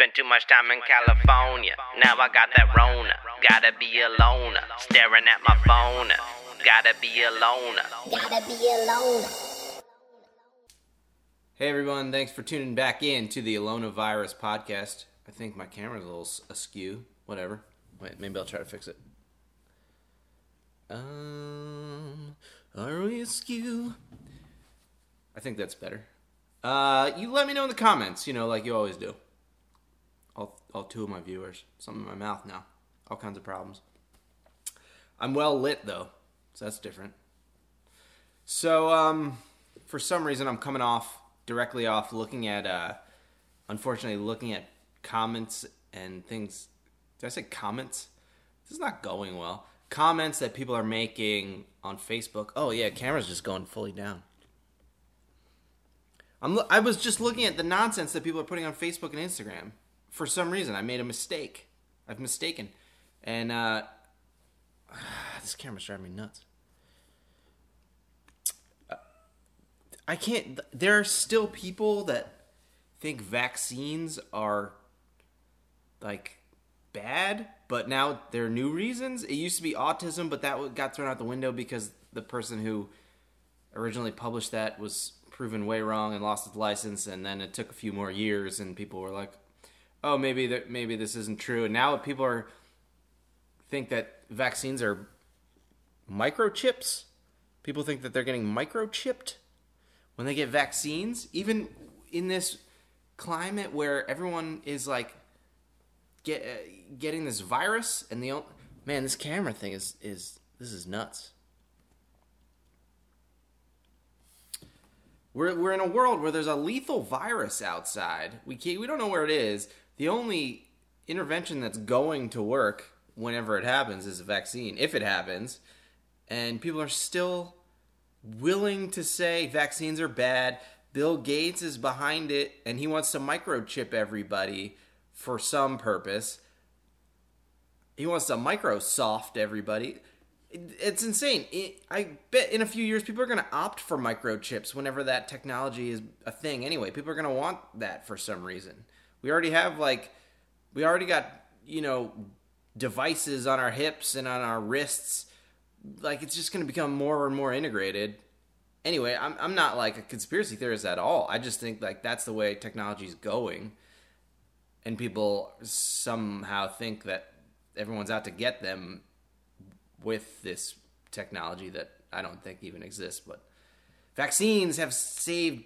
Spent too much time in California. Now I got that Rona. Gotta be a loner. Staring at my phone. Gotta be a loner. Gotta be alone. Hey everyone, thanks for tuning back in to the Alona Virus podcast. I think my camera's a little askew. Whatever. Wait, maybe I'll try to fix it. Um, are we askew? I think that's better. Uh, you let me know in the comments, you know, like you always do. All, all two of my viewers. Something in my mouth now. All kinds of problems. I'm well lit though, so that's different. So, um, for some reason, I'm coming off directly off looking at, uh, unfortunately, looking at comments and things. Did I say comments? This is not going well. Comments that people are making on Facebook. Oh yeah, camera's just going fully down. I'm. I was just looking at the nonsense that people are putting on Facebook and Instagram. For some reason, I made a mistake. I've mistaken, and uh, this camera's driving me nuts. I can't. There are still people that think vaccines are like bad, but now there are new reasons. It used to be autism, but that got thrown out the window because the person who originally published that was proven way wrong and lost his license, and then it took a few more years, and people were like, "Oh, maybe that maybe this isn't true." And now people are think that vaccines are microchips. People think that they're getting microchipped when they get vaccines, even in this climate where everyone is like get uh, getting this virus, and the o- man, this camera thing is is this is nuts. We're we're in a world where there's a lethal virus outside. We can't, we don't know where it is. The only intervention that's going to work whenever it happens is a vaccine, if it happens, and people are still willing to say vaccines are bad. Bill Gates is behind it and he wants to microchip everybody for some purpose. He wants to Microsoft everybody. It's insane. I bet in a few years people are going to opt for microchips whenever that technology is a thing anyway. People are going to want that for some reason. We already have like we already got, you know, devices on our hips and on our wrists like it's just going to become more and more integrated. Anyway, I'm I'm not like a conspiracy theorist at all. I just think like that's the way technology is going, and people somehow think that everyone's out to get them with this technology that I don't think even exists. But vaccines have saved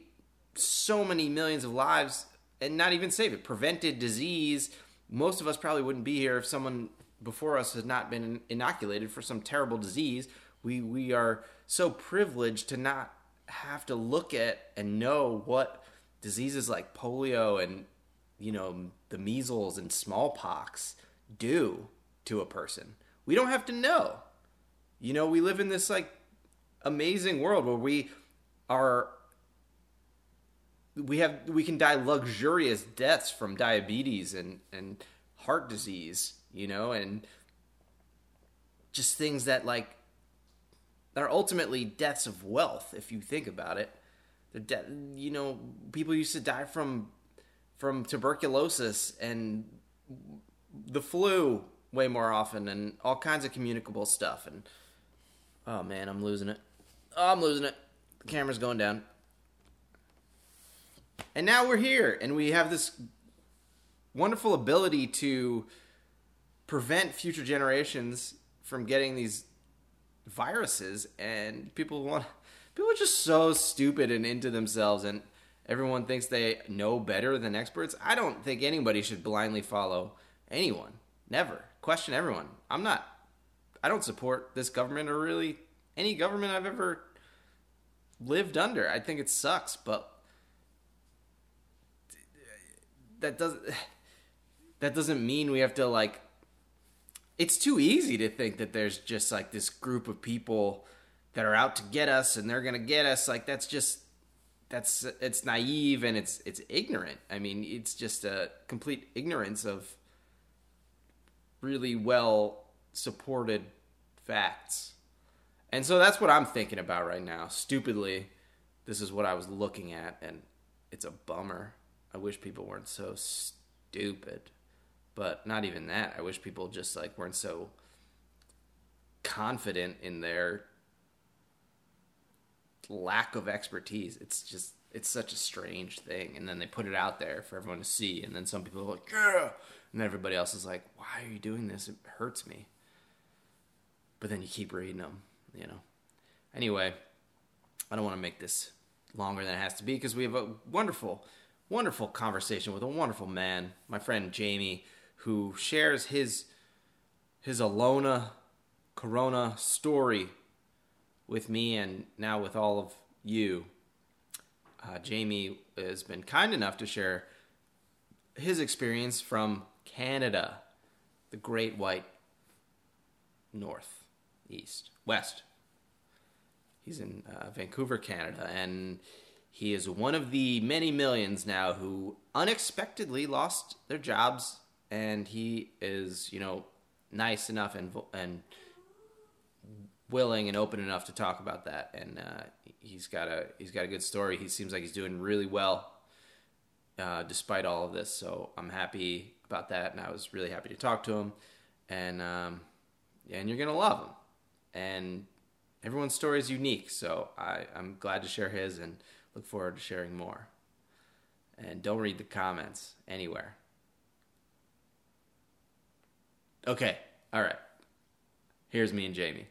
so many millions of lives, and not even saved it, prevented disease. Most of us probably wouldn't be here if someone before us had not been inoculated for some terrible disease. We we are so privileged to not have to look at and know what diseases like polio and you know the measles and smallpox do to a person. We don't have to know. You know, we live in this like amazing world where we are we have we can die luxurious deaths from diabetes and and heart disease, you know, and just things that like are ultimately deaths of wealth if you think about it. The de- you know, people used to die from from tuberculosis and the flu way more often and all kinds of communicable stuff and oh man, I'm losing it. Oh, I'm losing it. The camera's going down. And now we're here and we have this wonderful ability to prevent future generations from getting these viruses and people want people are just so stupid and into themselves and everyone thinks they know better than experts. I don't think anybody should blindly follow anyone. Never. Question everyone. I'm not I don't support this government or really any government I've ever lived under. I think it sucks, but that doesn't that doesn't mean we have to like it's too easy to think that there's just like this group of people that are out to get us and they're going to get us. Like that's just that's it's naive and it's it's ignorant. I mean it's just a complete ignorance of really well supported facts. And so that's what i'm thinking about right now. Stupidly this is what i was looking at and it's a bummer i wish people weren't so stupid. But not even that. I wish people just like weren't so confident in their lack of expertise. It's just it's such a strange thing. And then they put it out there for everyone to see, and then some people are like, yeah, and then everybody else is like, why are you doing this? It hurts me. But then you keep reading them, you know. Anyway, I don't want to make this longer than it has to be because we have a wonderful, wonderful conversation with a wonderful man, my friend Jamie, who shares his his Alona Corona story with me and now with all of you. Uh, Jamie has been kind enough to share his experience from Canada, the Great White North, East, West. He's in uh, Vancouver, Canada, and he is one of the many millions now who unexpectedly lost their jobs, and he is, you know, nice enough and and willing and open enough to talk about that. And uh, he's got a he's got a good story. He seems like he's doing really well uh, despite all of this. So I'm happy about that, and I was really happy to talk to him. And um, and you're gonna love him. And everyone's story is unique, so I, I'm glad to share his and look forward to sharing more. And don't read the comments anywhere. Okay, all right. Here's me and Jamie.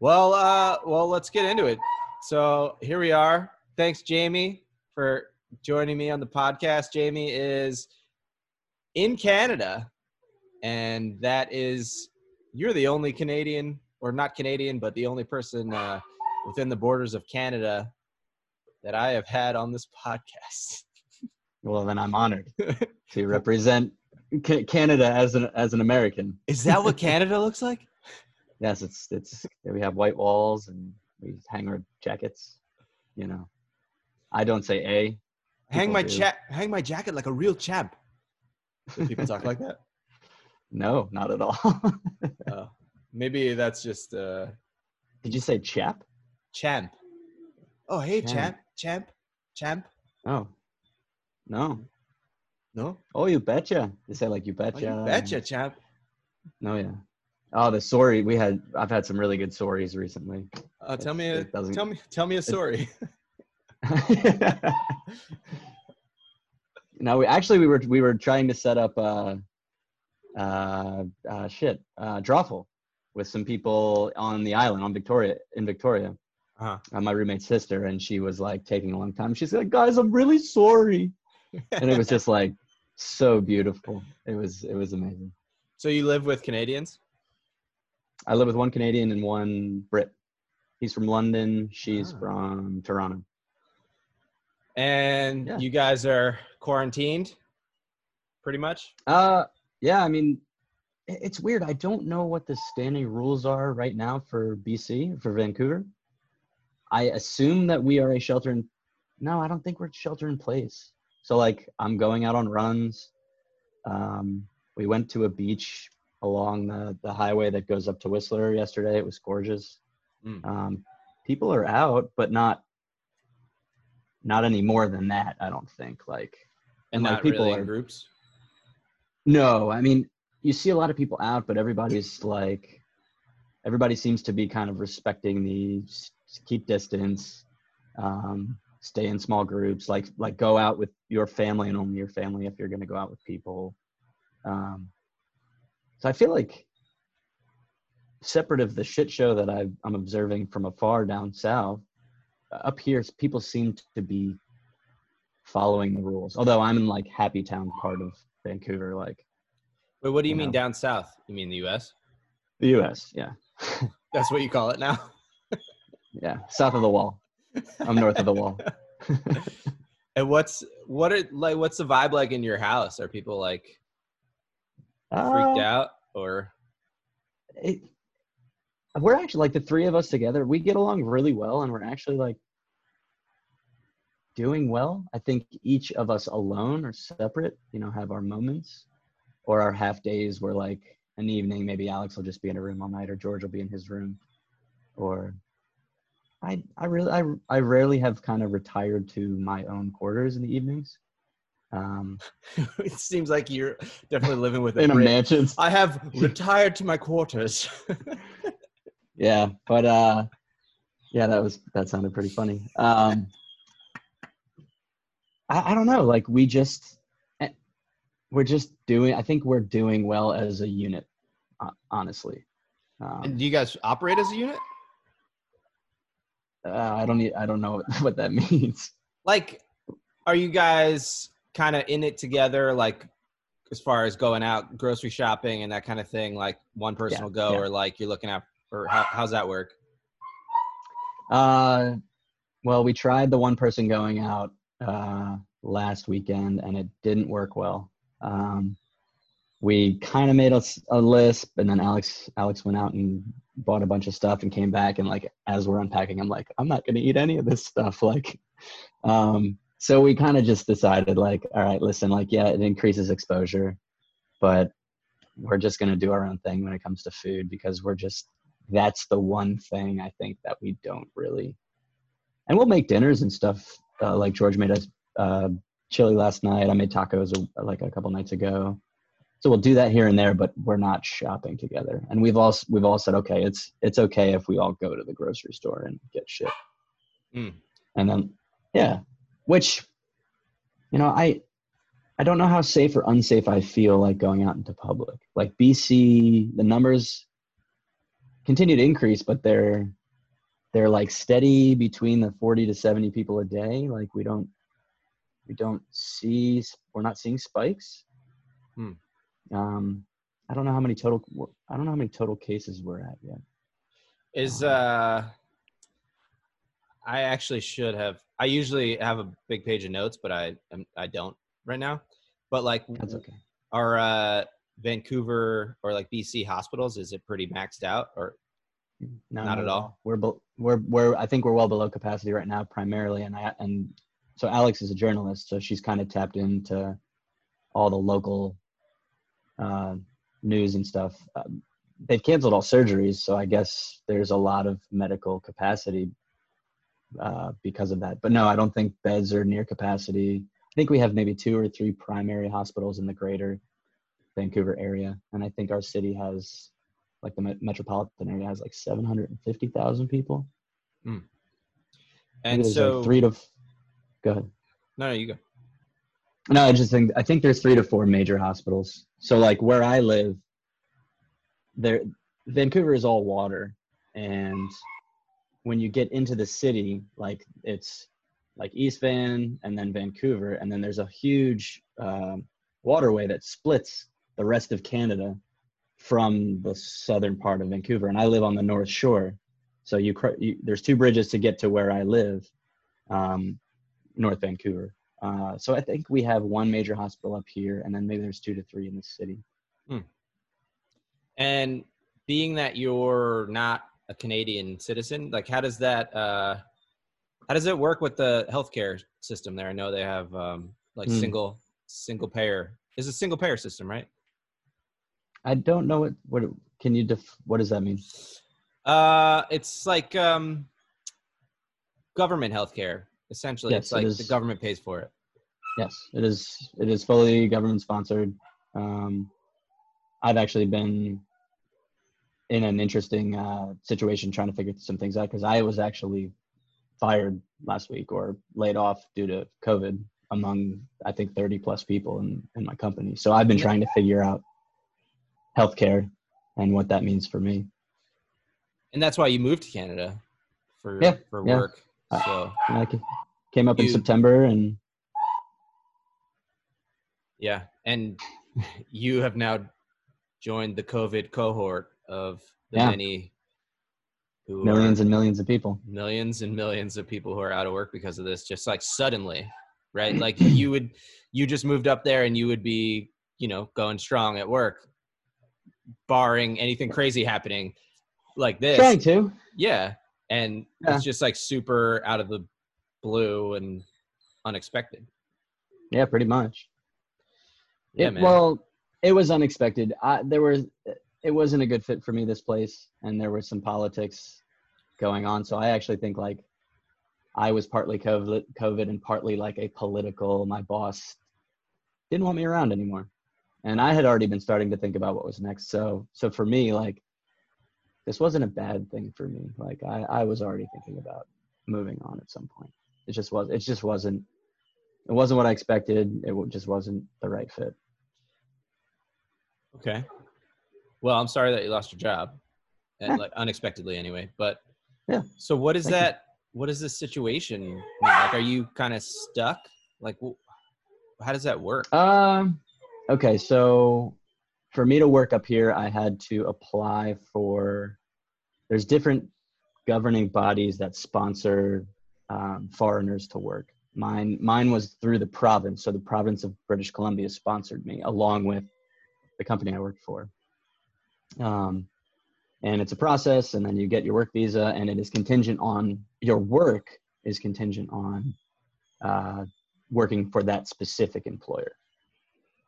Well, uh, well, let's get into it. So here we are. Thanks, Jamie, for joining me on the podcast. Jamie is in Canada, and that is you're the only Canadian, or not Canadian, but the only person uh, within the borders of Canada that I have had on this podcast. Well, then I'm honored to represent Canada as an as an American. Is that what Canada looks like? Yes, it's it's we have white walls and we hang our jackets. You know, I don't say a. hang my do. chat, hang my jacket like a real champ. Do people talk like that? No, not at all. Uh, maybe that's just uh, Did you say chap? champ. Oh, hey, Champ. champ, champ, champ. Oh, no. No, Oh, you betcha. They say like you oh, betcha. you betcha, champ. No, yeah. Oh, the story we had. I've had some really good stories recently. Uh, tell me, a, tell me, tell me a story. no, we actually we were we were trying to set up uh uh, uh shit uh drawful with some people on the island on Victoria in Victoria. Uh-huh. Uh, my roommate's sister, and she was like taking a long time. She's like, "Guys, I'm really sorry," and it was just like so beautiful. It was it was amazing. so you live with Canadians? I live with one Canadian and one Brit. He's from London. She's Ah. from Toronto. And Yeah. you guys are quarantined, pretty much. Uh, yeah. I mean, it's weird. I don't know what the standing rules are right now for BC for Vancouver. I assume that we are a shelter in. No, I don't think we're shelter in place. So like, I'm going out on runs. Um, we went to a beach along the the highway that goes up to Whistler yesterday. It was gorgeous. Mm. Um, people are out, but not not any more than that. I don't think. Like, And like, people really in are- groups. no, I mean, you see a lot of people out, but everybody's like, everybody seems to be kind of respecting the keep distance, um, stay in small groups, like like go out with your family and only your family if you're going to go out with people. Um, so I feel like separate of the shit show that i I'm observing from afar down south, up here people seem to be following the rules. Although I'm in like Happy Town part of Vancouver, like Wait, what do you you mean know. down south? You mean the U.S.? the U.S. Yeah, That's what you call it now. Yeah, south of the wall. I'm north of the wall. And what's what are like? What's the vibe like in your house? Are people like freaked Uh, out or? it, we're actually like the three of us together. We get along really well, and we're actually like doing well. I think each of us alone or separate, you know, have our moments or our half days where like an evening, maybe Alex will just be in a room all night, or George will be in his room, or I I really I I rarely have kind of retired to my own quarters in the evenings. Um, it seems like you're definitely living with a in a mansion. I have retired to my quarters. Yeah, but uh, yeah, that was that sounded pretty funny. Um, I, I don't know. Like we just eh, we're just doing. I think we're doing well as a unit. Uh, honestly, um, and do you guys operate as a unit? Uh, I don't. need- I don't know what that means. Like, are you guys kind of in it together? Like, as far as going out grocery shopping and that kind of thing. Like, one person Yeah, will go, yeah. or like you're looking out, or how, how's that work? Uh, well, we tried the one person going out uh, last weekend, and it didn't work well. Um, we kind of made a, a list, and then Alex Alex went out and bought a bunch of stuff and came back. And like as we're unpacking, I'm like, I'm not going to eat any of this stuff. Like, um, so we kind of just decided, like, all right, listen, like, yeah, it increases exposure, but we're just going to do our own thing when it comes to food because we're just that's the one thing I think that we don't really. And we'll make dinners and stuff. Uh, like George made us uh, chili last night. I made tacos uh, like a couple nights ago. So we'll do that here and there, but we're not shopping together. And we've all we've all said, okay, it's it's okay if we all go to the grocery store and get shit. Mm. And then, yeah, which, you know, I I don't know how safe or unsafe I feel like going out into public. Like BC, the numbers continue to increase, but they're they're like steady between the 40 to 70 people a day. Like we don't we don't see we're not seeing spikes. Hmm. Um, I don't know how many total I don't know how many total cases we're at yet. Is uh, I actually should have. I usually have a big page of notes, but I I don't right now. But like, That's okay. are uh Vancouver or like BC hospitals? Is it pretty maxed out or? No, Not at all. We're be- we're we're I think we're well below capacity right now, primarily, and I and so Alex is a journalist, so she's kind of tapped into all the local uh, news and stuff. Um, they've canceled all surgeries, so I guess there's a lot of medical capacity uh, because of that. But no, I don't think beds are near capacity. I think we have maybe two or three primary hospitals in the greater Vancouver area, and I think our city has like the metropolitan area has like 750,000 people. Maybe And so, like three to f- go ahead. no, no, you go. No, I just think I think there's three to four major hospitals. So like where I live, there Vancouver is all water, and when you get into the city, like it's like East Van and then Vancouver, and then there's a huge um, waterway that splits the rest of Canada from the southern part of Vancouver, and I live on the North Shore. So you, you there's two bridges to get to where I live, um, North Vancouver. Uh, so I think we have one major hospital up here, and then maybe there's two to three in the city. And being that you're not a Canadian citizen, like how does that uh how does it work with the healthcare system there? I know they have um like Hmm. single single payer. Is a single payer system, right? I don't know what what can you def, what does that mean? Uh it's like um government healthcare essentially. Yes, it's it like the government pays for it. Yes, it is. It is fully government sponsored. Um, I've actually been in an interesting uh, situation trying to figure some things out because I was actually fired last week or laid off due to COVID among I think 30 plus people in, in my company. So I've been trying to figure out healthcare and what that means for me. And that's why you moved to Canada for Yeah, for yeah. work. Uh, So I came up in September and yeah. And you have now joined the COVID cohort of the Yeah. many who are- millions and millions of people. millions and millions of people who are out of work because of this just like suddenly right like you would you just moved up there and you would be you know going strong at work barring anything crazy happening like this Trying to. yeah and Yeah. it's just like super out of the blue and unexpected Yeah, pretty much. yeah It- man Well, it was unexpected. I, there was it wasn't a good fit for me this place, and there was some politics going on. So I actually think like I was partly COVID, COVID and partly like a political. My boss didn't want me around anymore. And I had already been starting to think about what was next. So so for me, like this wasn't a bad thing for me. Like I, I was already thinking about moving on at some point. It just was it just wasn't it wasn't what I expected. It just wasn't the right fit. Okay. Well, I'm sorry that you lost your job, Yeah. like unexpectedly anyway. But Yeah. So what is Thank you. that? What is this situation? Like, are you kind of stuck? Like, how does that work? Um okay, so for me to work up here, I had to apply for there's different governing bodies that sponsor um, foreigners to work. Mine mine was through the province, so the province of British Columbia sponsored me along with the company I worked for. Um, and it's a process, and then you get your work visa, and it is contingent on your work is contingent on uh, working for that specific employer.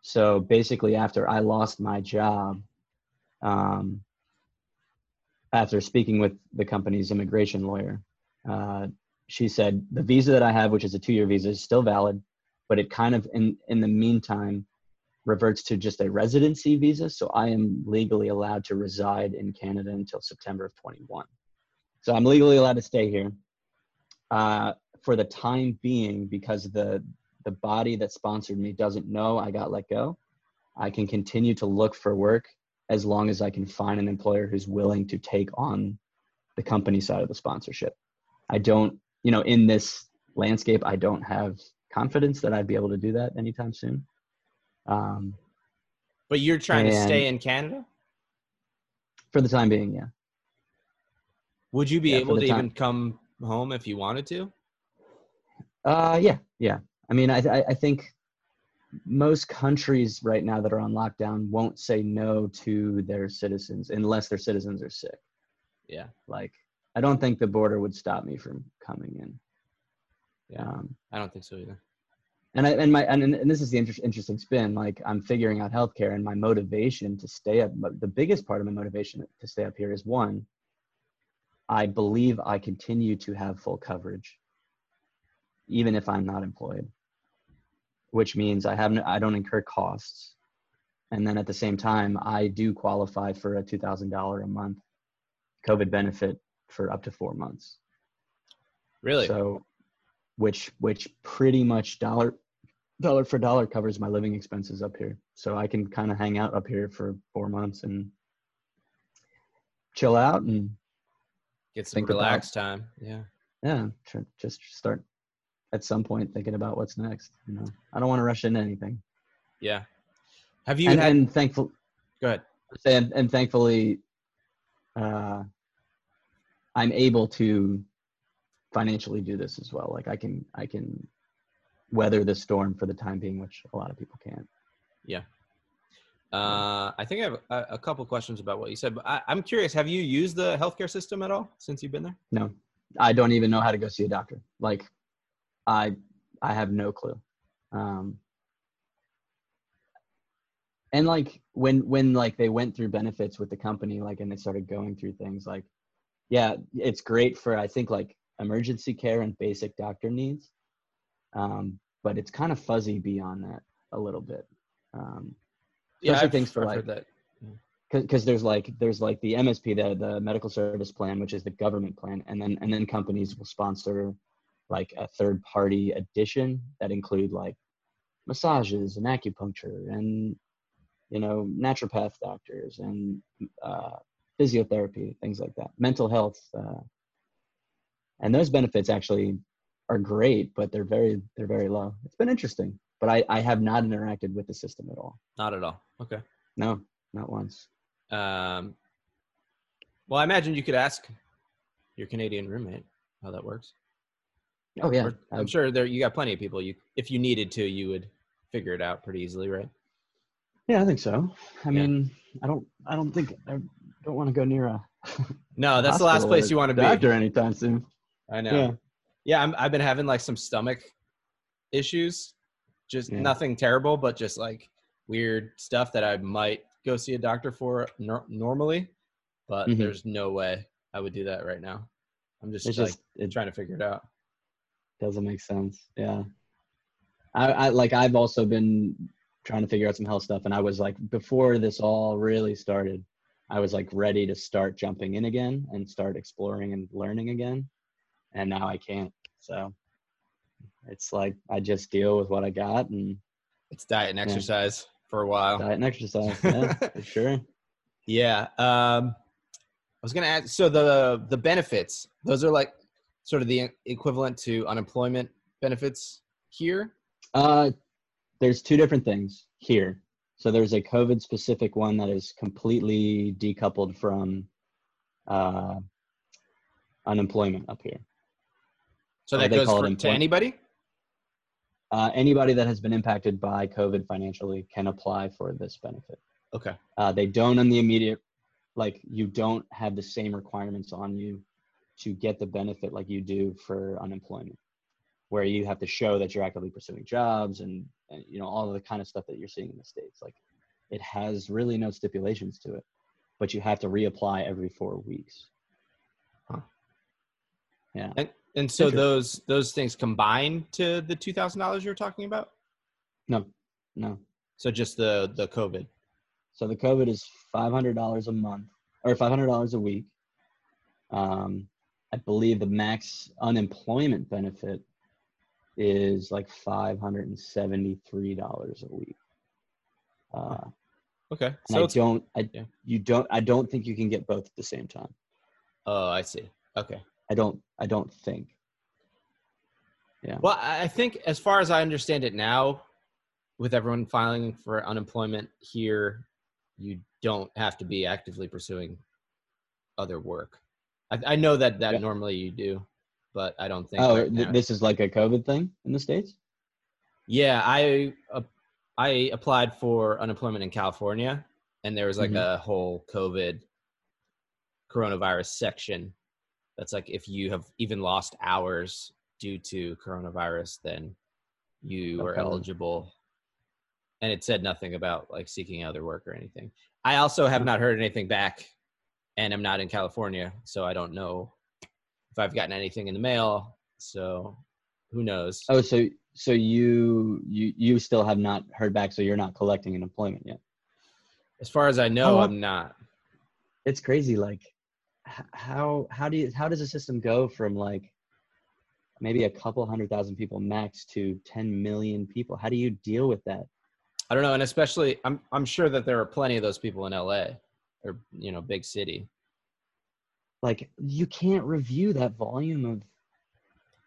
So basically, after I lost my job, um, after speaking with the company's immigration lawyer, uh, she said the visa that I have, which is a two-year visa, is still valid, but it kind of in in the meantime reverts to just a residency visa. So I am legally allowed to reside in Canada until September of 21. So I'm legally allowed to stay here. Uh, for the time being, because the the body that sponsored me doesn't know I got let go, I can continue to look for work as long as I can find an employer who's willing to take on the company side of the sponsorship. I don't, you know, in this landscape, I don't have confidence that I'd be able to do that anytime soon. Um, But you're trying to stay in Canada. for the time being, yeah. Would you be Yeah, able to time- even come home if you wanted to? Uh, yeah, yeah. I mean, I, I I think most countries right now that are on lockdown won't say no to their citizens unless their citizens are sick. Yeah. Like, I don't think the border would stop me from coming in. Yeah. Um, I don't think so either. and I and my and, and this is the inter- interesting spin. Like, I'm figuring out healthcare, and my motivation to stay up. but The biggest part of my motivation to stay up here is one. I believe I continue to have full coverage, even if I'm not employed, which means I haven't I don't incur costs, and then at the same time I do qualify for a two thousand dollar a month COVID benefit for up to four months. Really? So, which which pretty much dollar dollar for dollar covers my living expenses up here. So I can kind of hang out up here for four months and chill out and Get some about- relaxed time. Yeah. yeah, tr- just start at some point thinking about what's next. You know, I don't want to rush into anything. Yeah. Have you And, had? and thankful go ahead. and, and thankfully, uh, I'm able to financially do this as well. Like I can I can weather the storm for the time being, which a lot of people can't. Yeah. Uh, I think I have a, a couple questions about what you said, but I, I'm curious. Have you used the healthcare system at all since you've been there? No, I don't even know how to go see a doctor. Like, I I have no clue. Um, and like when when like they went through benefits with the company, like and they started going through things like, yeah, it's great for I think like emergency care and basic doctor needs, um, but it's kind of fuzzy beyond that a little bit. Um, Especially I've- things for, I've like, that. because there's like there's like the MSP the the medical service plan which is the government plan and then and then companies will sponsor like a third party addition that include like massages and acupuncture and you know naturopath doctors and uh, physiotherapy things like that mental health uh, and those benefits actually are great but they're very they're very low it's been interesting but I, I have not interacted with the system at all Not at all. Okay. no not once Um, well, I imagine you could ask your Canadian roommate how that works. Oh yeah Or- I'm sure there you got plenty of people. You, if you needed to, you would figure it out pretty easily, right? Yeah, I think so. I Yeah. mean, I don't, I don't think I don't want to go near a. No, that's the last place you want to be. doctor anytime soon. I know. Yeah, I'm, I've been having like some stomach issues. Just Yeah. nothing terrible, but just like weird stuff that I might go see a doctor for nor- normally, but Mhm. there's no way I would do that right now. I'm just It's like just it trying to figure it out. Doesn't make sense. Yeah, I, I like I've also been trying to figure out some health stuff. And I was like, before this all really started, I was like ready to start jumping in again and start exploring and learning again. And now I can't. So it's like I just deal with what I got and It's diet and Yeah. exercise for a while. diet and exercise. Yeah, for sure. Yeah. Um, I was gonna ask. So the the benefits, those are like sort of the equivalent to unemployment benefits here. Uh, there's two different things here. So there's a COVID specific one that is completely decoupled from uh, unemployment up here. So that goes for, to anybody. Uh, anybody that has been impacted by COVID financially can apply for this benefit. Okay. Uh, they don't on the immediate, like you don't have the same requirements on you to get the benefit like you do for unemployment, where you have to show that you're actively pursuing jobs and, and you know all of the kind of stuff that you're seeing in the states. Like it has really no stipulations to it, but you have to reapply every four weeks. huh. Yeah. And and so those those things combine to the two thousand dollars you were talking about. No, no. So just the the COVID. So the COVID is five hundred dollars a month or five hundred dollars a week. Um, I believe the max unemployment benefit is like five hundred and seventy-three dollars a week. Uh, Okay. and So I don't, I yeah. you don't, I don't think you can get both at the same time. oh, I see. Okay. I don't, I don't think. Yeah. Well, I think as far as I understand it now, with everyone filing for unemployment here, you don't have to be actively pursuing other work. I, I know that that Yeah. normally you do, but I don't think. Oh, right th- this is like a COVID thing in the states. Yeah, I uh, I applied for unemployment in California, and there was like Mhm. a whole COVID coronavirus section. That's like if you have even lost hours due to coronavirus, then you are eligible. And it said nothing about like seeking other work or anything. I also have not heard anything back, and I'm not in California, so I don't know if I've gotten anything in the mail. So who knows? Oh, so so you you you still have not heard back, so you're not collecting unemployment yet. As far as I know, Oh. I'm not. it's crazy like how how do you how does a system go from like maybe a couple hundred thousand people max to 10 million people how do you deal with that I don't know, and especially I'm I'm sure that there are plenty of those people in LA or you know big city. like you can't review that volume of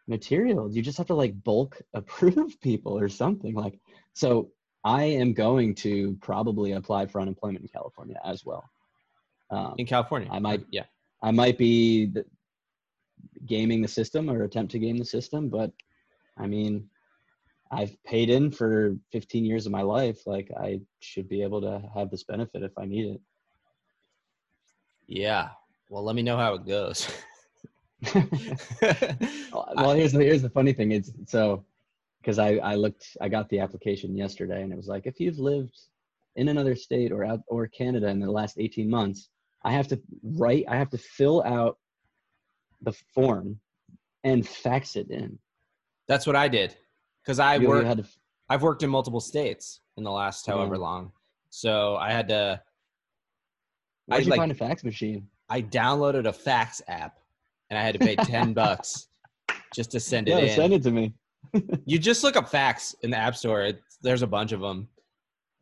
material you just have to like bulk approve people or something like so i am going to probably apply for unemployment in california as well um, In California, I might- Yeah, I might be the, gaming the system or attempt to game the system, but I mean, I've paid in for 15 years of my life. Like, I should be able to have this benefit if I need it. Yeah. Well, let me know how it goes. well, here's the here's the funny thing. It's so because I I looked I got the application yesterday and it was like if you've lived in another state or out or Canada in the last 18 months, I have to write I have to fill out the form and fax it in. That's what I did because I You- you work. had to I've worked in multiple states in the last however Yeah. long, so I had to. I Where'd you like find a fax machine? I downloaded a fax app, and I had to pay ten bucks just to send it Yeah, in. send it to me. You just look up fax in the app store. There's a bunch of them.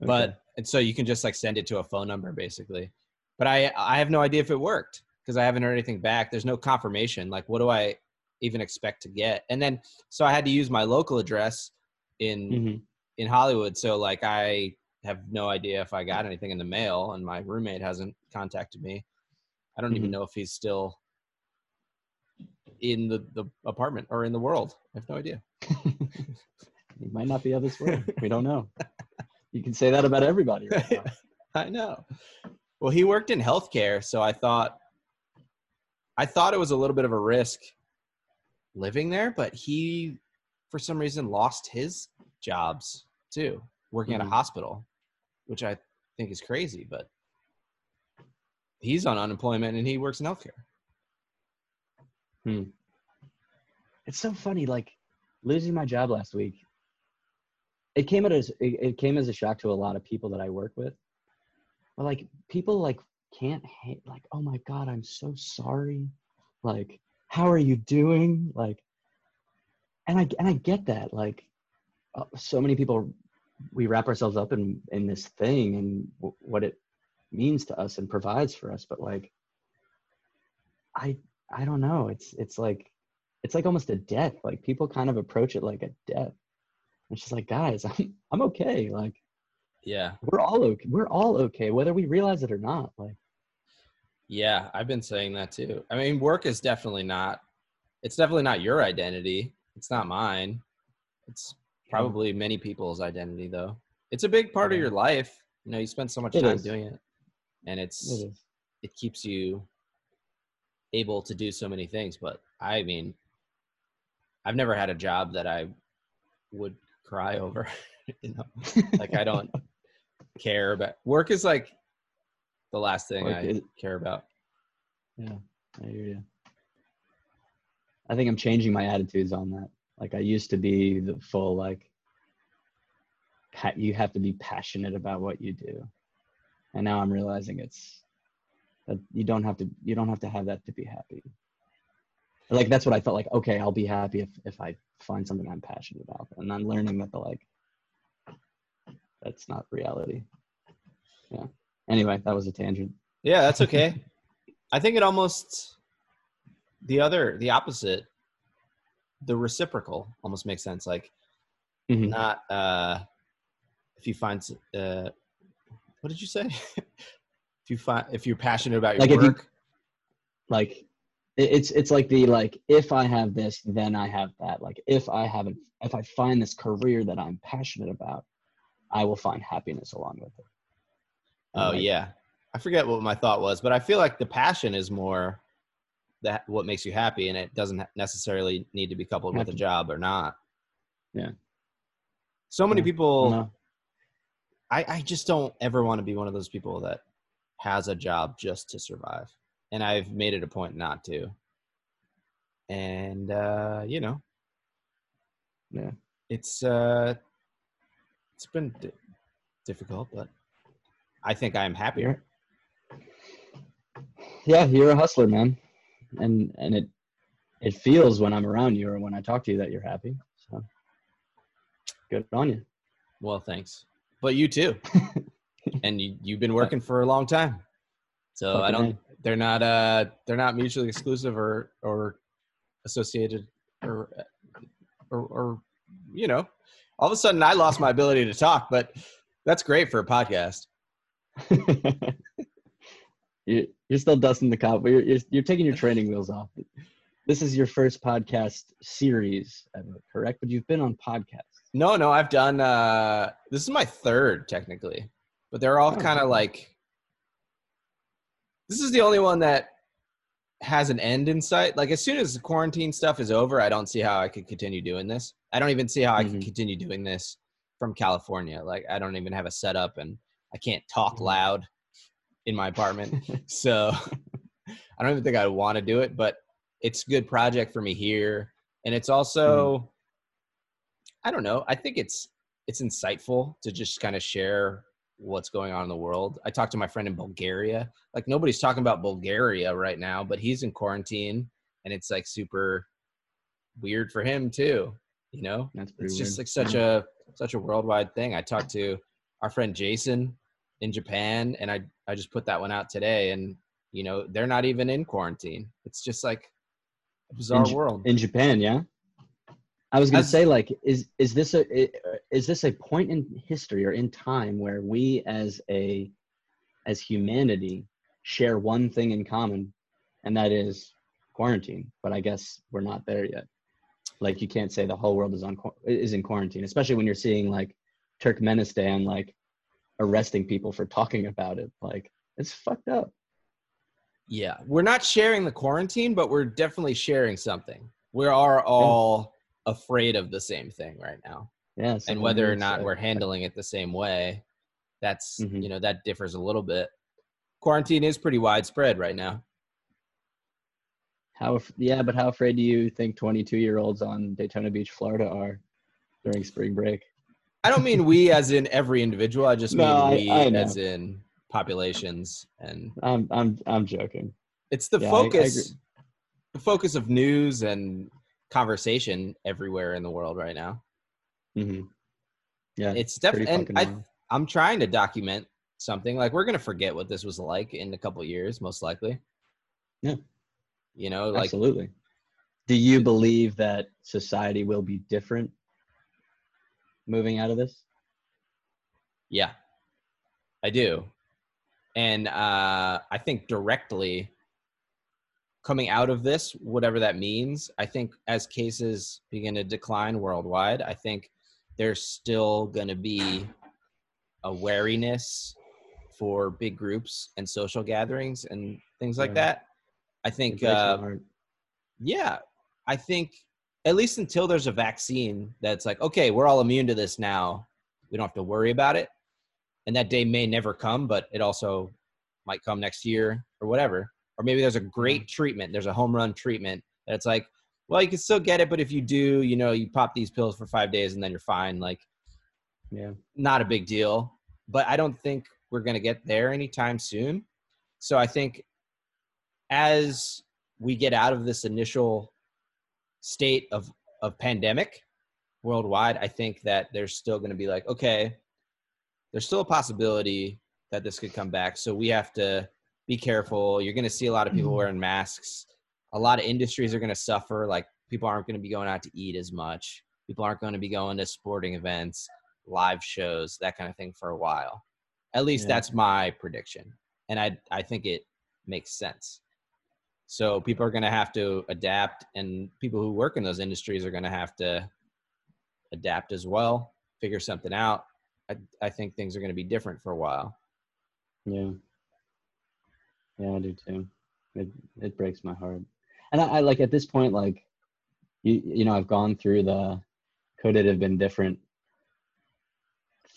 but and so you can just like send it to a phone number basically but i i have no idea if it worked because i haven't heard anything back there's no confirmation like what do i even expect to get and then so i had to use my local address in Mhm. in hollywood so like i have no idea if i got anything in the mail and my roommate hasn't contacted me i don't even Mhm. know if he's still in the the apartment or in the world i have no idea He might not be of this world. We don't know. You can say that about everybody. Right now. I know. Well, he worked in healthcare, so I thought I thought it was a little bit of a risk living there, but he for some reason lost his jobs too, working at Mhm. a hospital, which I think is crazy, but he's on unemployment and he works in healthcare. It's so funny. Like losing my job last week. it came as it, it came as a shock to a lot of people that I work with. But like people like can't hate like oh my god I'm so sorry, like how are you doing like, and I and I get that like, uh, so many people we wrap ourselves up in in this thing and w- what it means to us and provides for us, but like, I I don't know it's it's like it's like almost a death like people kind of approach it like a death it's just like, guys, I'm I'm okay. Like Yeah. we're all okay. We're all okay, whether we realize it or not. Like Yeah, I've been saying that too. I mean, work is definitely not it's definitely not your identity. It's not mine. It's probably many people's identity though. It's a big part of your life. You know, you spend so much It time is. doing it. And it's it it keeps you able to do so many things, but I mean I've never had a job that I would cry over, you know. Like I don't care about work is like the last thing Work I is- care about. Yeah, I hear you. I think I'm changing my attitudes on that. Like I used to be the full like, pa- you have to be passionate about what you do, and now I'm realizing it's that you don't have to. You don't have to have that to be happy. Like that's what I felt like. Okay, I'll be happy if if I find something I'm passionate about, and I'm learning that the like, that's not reality. Yeah. Anyway, that was a tangent. Yeah, that's okay. I think it almost the other the opposite the reciprocal almost makes sense like Mhm. not uh if you find uh what did you say? If you find if you're passionate about your Like if you- work? Like it's it's like the like if i have this then i have that. Like if i haven't if i find this career that i'm passionate about i will find happiness along with it. Oh Like, yeah. I forget what my thought was but i feel like the passion is more that what makes you happy and it doesn't necessarily need to be coupled with a job or not Yeah. so many Yeah. people no, I, I just don't ever want to be one of those people that has a job just to survive. And I've made it a point not to. And uh, you know, Yeah. it's uh it's been di- difficult, but I think I'm happier. yeah you're a hustler man and and it it feels when i'm around you or when i talk to you that you're happy so good on you Well, thanks. But you too. and you you've been working for a long time. So I don't A. they're not uh they're not mutually exclusive or or associated or or, or you know all of a sudden i lost my ability to talk but that's great for a podcast you, you're still dusting the cop but you're, you're, you're taking your training wheels off. This is your first podcast series ever correct? But you've been on podcasts. No no i've done uh this is my third technically but they're all Oh, kind of like this is the only one that has an end in sight. Like as soon as the quarantine stuff is over i don't see how i could continue doing this. I don't even see how i can continue doing this from california. Like i don't even have a setup and i can't talk Mhm. loud in my apartment. So i don't even think i want to do it but it's a good project for me here. And it's also hmm. i don't know i think it's it's insightful to just kind of share what's going on in the world. I talked to my friend in bulgaria. Like nobody's talking about bulgaria right now but he's in quarantine and it's like super weird for him too you know? That's pretty it's weird. just like such a such a worldwide thing. I talked to our friend jason in japan and i i just put that one out today and you know they're not even in quarantine. It's just like a bizarre J- world. in japan yeah? I was gonna say like is is this a is this a point in history or in time where we as a as humanity share one thing in common and that is quarantine? But i guess we're not there yet. Like you can't say the whole world is on is in quarantine especially when you're seeing like turkmenistan like arresting people for talking about it like it's fucked up yeah we're not sharing the quarantine but we're definitely sharing something we are all afraid of the same thing right now yeah and whether or not we're handling it the same way that's Mhm. you know that differs a little bit quarantine is pretty widespread right now How? Yeah, but how afraid do you think 22 year olds on Daytona Beach, Florida, are during spring break? I don't mean we as in every individual. I just No, mean we I as in populations, and I'm I'm I'm joking. it's the Yeah, I- I focus, the focus of news and conversation everywhere in the world right now. hmm Yeah, It's definitely, and I, wild. I'm trying to document something. Like we're gonna forget what this was like in a couple years, most likely. Yeah. You know, like absolutely. Do you believe that society will be different moving out of this? Yeah, I do. And uh, I think directly coming out of this, whatever that means, I think as cases begin to decline worldwide, I think there's still going to be a wariness for big groups and social gatherings and things like Yeah. that. I think, uh, yeah, I think at least until there's a vaccine that's like, okay, we're all immune to this now. We don't have to worry about it. And that day may never come, but it also might come next year or whatever. Or maybe there's a great mm-hmm. treatment, there's a home run treatment that it's like, well, you can still get it, but if you do, you know, you pop these pills for five days and then you're fine. Like, Yeah. not a big deal. But I don't think we're going to get there anytime soon. So I think as we get out of this initial state of, of pandemic worldwide, I think that there's still going to be like, okay, there's still a possibility that this could come back. So we have to be careful. You're going to see a lot of people Mhm. wearing masks. A lot of industries are going to suffer. Like people aren't going to be going out to eat as much. People aren't going to be going to sporting events, live shows, that kind of thing for a while. At least Yeah. that's my prediction. And I I think it makes sense. So people are going to have to adapt and people who work in those industries are going to have to adapt as well, figure something out. I, I think things are going to be different for a while. Yeah. Yeah, I do too. It it breaks my heart. And I, I like at this point, like you you know, I've gone through the could it have been different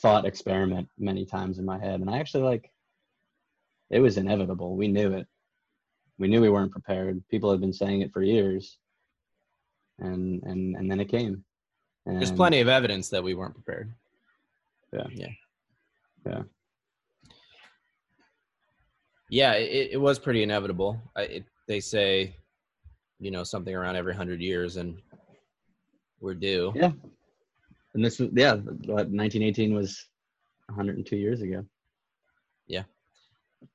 thought experiment many times in my head. And I actually like it was inevitable. We knew it. We knew we weren't prepared. People had been saying it for years. And and and then it came. And There's plenty of evidence that we weren't prepared. Yeah. Yeah. Yeah. Yeah, it, it was pretty inevitable. I, it, they say, you know, something around every hundred years, and we're due. Yeah. And this was yeah, what 1918 was 102 years ago. Yeah.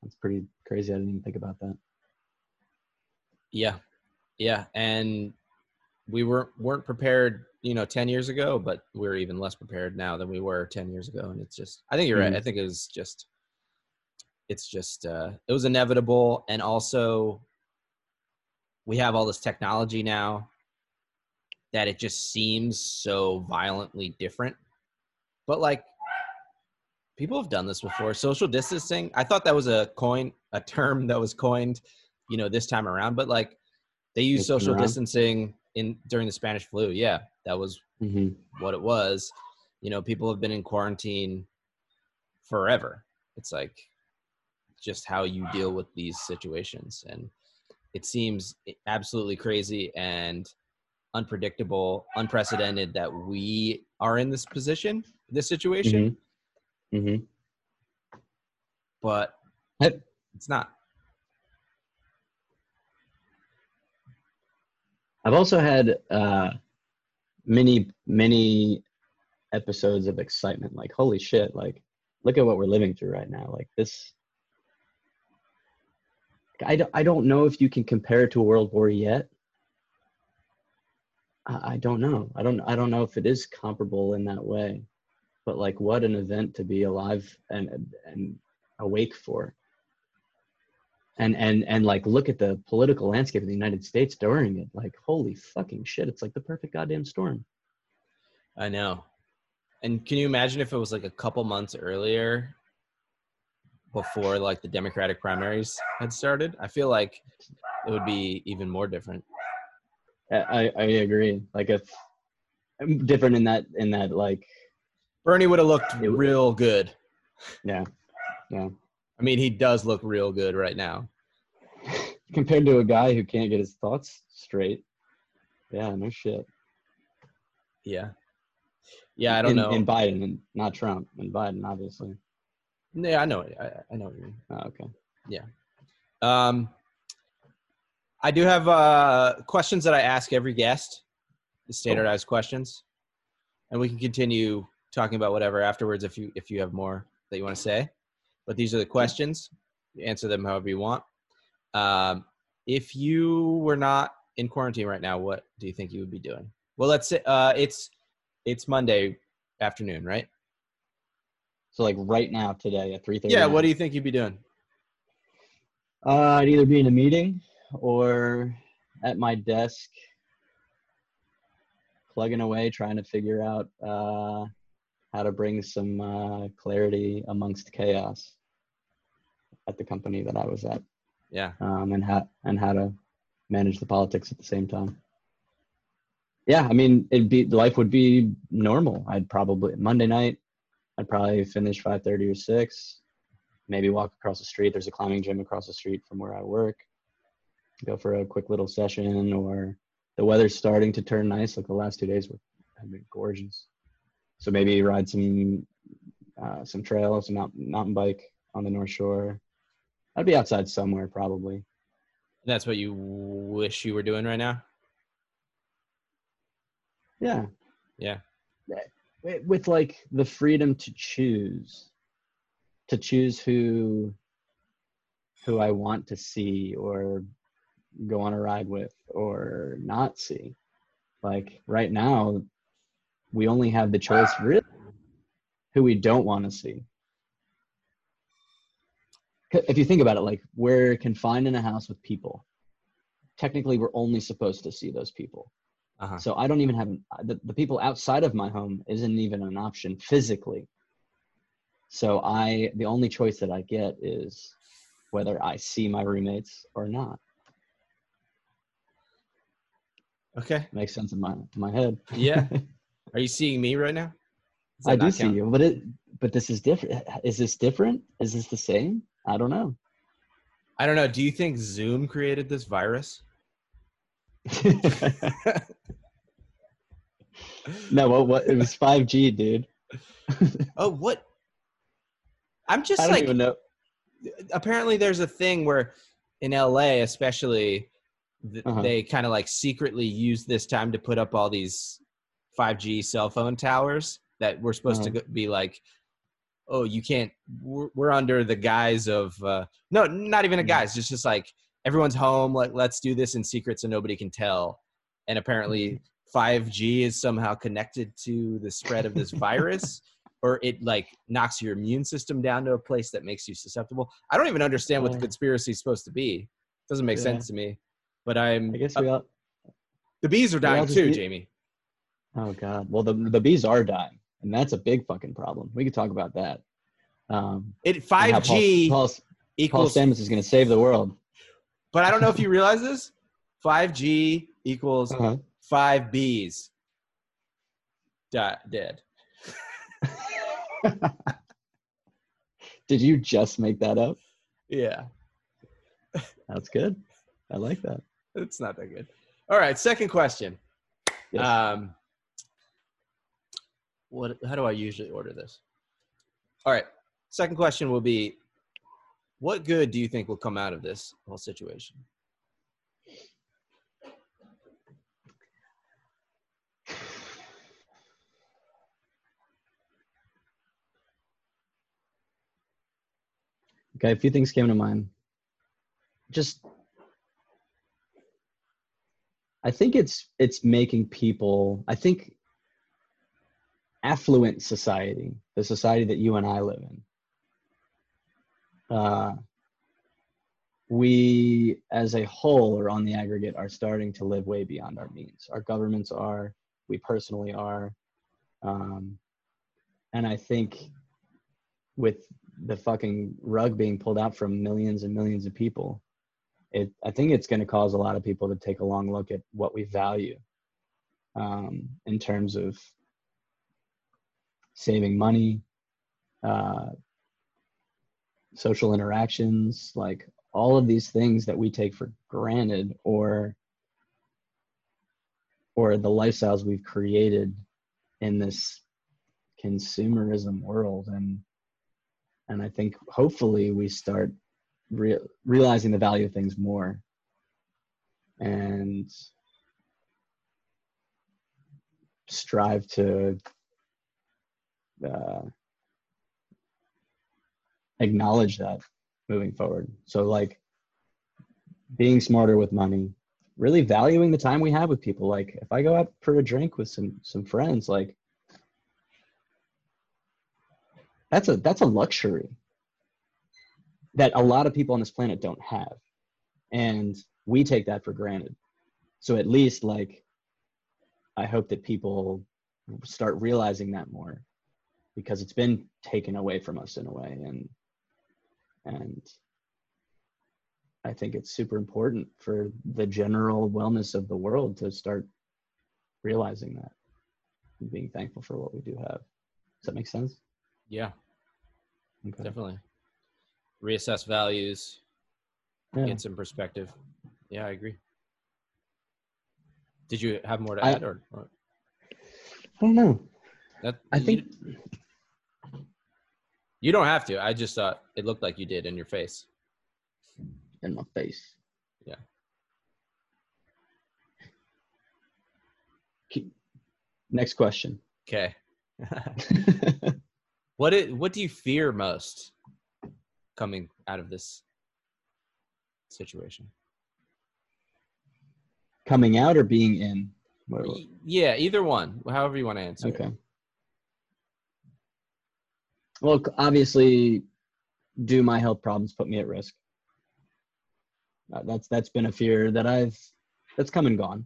That's pretty crazy. I didn't even think about that. Yeah, yeah, and we weren't weren't prepared, you know, ten years ago, but we're even less prepared now than we were ten years ago. And it's just, I think you're right. Mhm. I think it was just, it's just, uh, it was inevitable, and also, we have all this technology now that it just seems so violently different. But like, people have done this before. Social distancing. I thought that was a coin, a term that was coined you know this time around but like they use This social distancing in during the spanish flu. Yeah that was hmm what it was. You know people have been in quarantine forever. It's like just how you deal with these situations and it seems absolutely crazy and unpredictable unprecedented that we are in this position this situation. Mm-hmm. but it's not I've also had uh, many, many episodes of excitement. Like, holy shit! Like, look at what we're living through right now. Like this. I don't, I don't know if you can compare it to a world war yet. I, I don't know. I don't I don't know if it is comparable in that way. But like what an event to be alive and and awake for. And and and like look at the political landscape of the United States during it. Like holy fucking shit, it's like the perfect goddamn storm. I know. And can you imagine if it was like a couple months earlier before like the Democratic primaries had started? I feel like it would be even more different. I I, agree. Like if um, different in that in that like Bernie would have looked It- real good. yeah. Yeah. I mean, he does look real good right now. Compared to a guy who can't get his thoughts straight. Yeah, no shit. Yeah. Yeah, I don't in, know. In Biden and not Trump, and Biden, obviously. yeah, I know. I, I know what you mean. Oh, okay. Yeah. Um, I do have uh, questions that I ask every guest, the standardized questions, and we can continue talking about whatever afterwards if you if you have more that you want to say. But these are the questions. You answer them however you want. Um, if you were not in quarantine right now, what do you think you would be doing? Well, let's say uh, it's it's Monday afternoon, right? So like right now, today at three thirty. Yeah. What do you think you'd be doing? Uh, I'd either be in a meeting or at my desk, plugging away, trying to figure out uh, how to bring some uh, clarity amongst chaos at the company that I was at, Yeah. um, and how and how to manage the politics at the same time. Yeah, I mean, it'd be life would be normal. I'd probably Monday night, I'd probably finish five thirty or six, maybe walk across the street. There's a climbing gym across the street from where I work. Go for a quick little session, or the weather's starting to turn nice. Like the last two days were have been gorgeous. So maybe ride some uh, some trails, some mountain, mountain bike on the North Shore. I'd be outside somewhere probably. That's what you wish you were doing right now. Yeah. Yeah. With like the freedom to choose, to choose who who I want to see or go on a ride with or not see. Like right now, we only have the choice really who we don't want to see. If you think about it, like we're confined in a house with people. Technically, we're only supposed to see those people. Uh-huh. So I don't even have the, the people outside of my home isn't even an option physically. So I the only choice that I get is whether I see my roommates or not. Okay. Makes sense in my in my head. Yeah. Are you seeing me right now? I do see count? you, but it but this is different. Is this different? Is this the same? I don't know. I don't know. Do you think Zoom created this virus? no, what what it was 5G, dude. Oh, what? I'm just I don't like even know. apparently there's a thing where in LA especially th- Uh-huh. they kind of like secretly use this time to put up all these 5G cell phone towers that we're supposed to Uh-huh. go- be like oh you can't we're, we're under the guise of uh no not even a Mhm. guise it's just like everyone's home like let's do this in secret so nobody can tell and apparently 5G is somehow connected to the spread of this virus or it like knocks your immune system down to a place that makes you susceptible. I don't even understand what the conspiracy is supposed to be. It doesn't make Yeah. sense to me. But I'm I guess we all. the bees are dying too, need- Jamie. Oh God. Well, the the bees are dying, and that's a big fucking problem. We could talk about that. Um, It 5G Paul, Paul, Paul equals Stamets is going to save the world. but I don't know if you realize this. 5G equals Uh-huh. 5 bees di- dead. Did you just make that up? Yeah. That's good. I like that. It's not that good. All right, second question. Yes. Um, what? How do I usually order this? All right. Second question will be, what good do you think will come out of this whole situation? Okay, a few things came to mind. Just I think it's it's making people I think affluent society, the society that you and I live in. Uh we as a whole or on the aggregate are starting to live way beyond our means. Our governments are, we personally are. Um, and I think with the fucking rug being pulled out from millions and millions of people, it I think it's going to cause a lot of people to take a long look at what we value um, in terms of saving money, uh, social interactions, like all of these things that we take for granted, or or the lifestyles we've created in this consumerism world. And and i think hopefully we start re- realizing the value of things more. And strive to uh, acknowledge that moving forward. So like being smarter with money really valuing the time we have with people. Like if i go out for a drink with some some friends like that's a that's a luxury that a lot of people on this planet don't have. And we take that for granted. So at least like i hope that people start realizing that more because it's been taken away from us in a way and and i think it's super important for the general wellness of the world to start realizing that and being thankful for what we do have does that make sense Yeah, okay. definitely. Reassess values, Yeah. get some perspective. Yeah, I agree. Did you have more to I- add, or, or i don't know that? i think you don't have to. I just thought it looked like you did in your face. in my face Yeah. Next question Okay. what it, What do you fear most coming out of this situation? coming out or being in Yeah, either one. However you want to answer. it. Well obviously do my health problems put me at risk? Uh, that's that's been a fear that i've that's come and gone.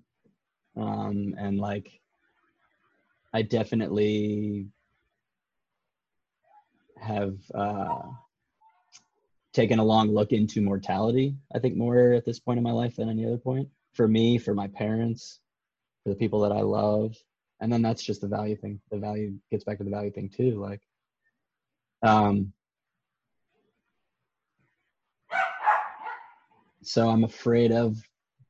Um and like i definitely have uh taken a long look into mortality i think more at this point in my life than any other point. For me for my parents for the people that i love. And then that's just the value thing the value gets back to the value thing too like um so i'm afraid of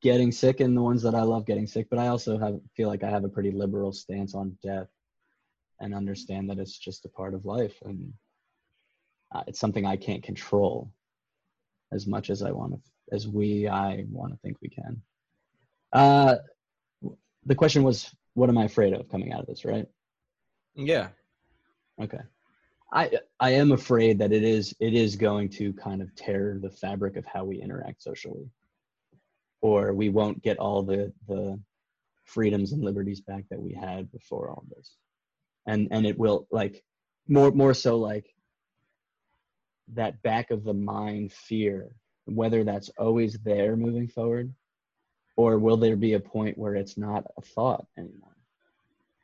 getting sick and the ones that i love getting sick but i also have feel like i have a pretty liberal stance on death and understand that it's just a part of life and uh, it's something i can't control as much as i want to as we i want to think we can uh the question was what am i afraid of coming out of this right Yeah. Okay. I I am afraid that it is it is going to kind of tear the fabric of how we interact socially. Or we won't get all the the freedoms and liberties back that we had before all this. And and it will like more more so like that back of the mind fear, whether that's always there moving forward, or will there be a point where it's not a thought anymore?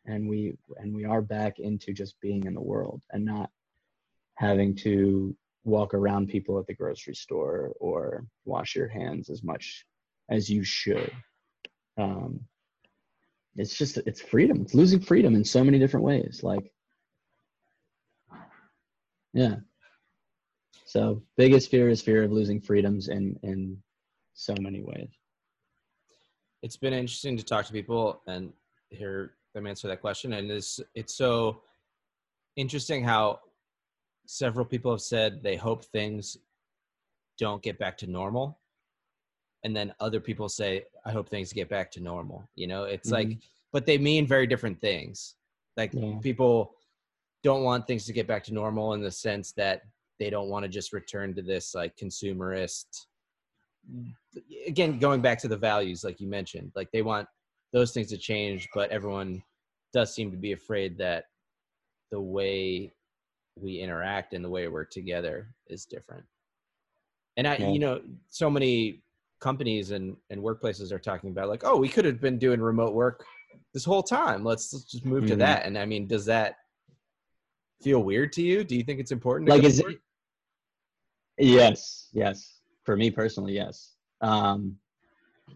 and we and we are back into just being in the world and not having to walk around people at the grocery store or wash your hands as much as you should. Um it's just it's freedom. It's losing freedom in so many different ways. Like yeah. So biggest fear is fear of losing freedoms in in so many ways. It's been interesting to talk to people and hear them answer that question. And it's it's so interesting how several people have said they hope things don't get back to normal. And then other people say i hope things get back to normal. You know it's like mm-hmm. but they mean very different things. Like Yeah. people don't want things to get back to normal in the sense that they don't want to just return to this like consumerist mm. again going back to the values like you mentioned like they want those things to change but everyone does seem to be afraid that the way we interact and the way we're together is different. And i Yeah. you know so many companies and, and workplaces are talking about like oh we could have been doing remote work this whole time. Let's, let's just move to Mhm. that. And i mean does that feel weird to you? Do you think it's important like is it yes yes. For me personally yes. Um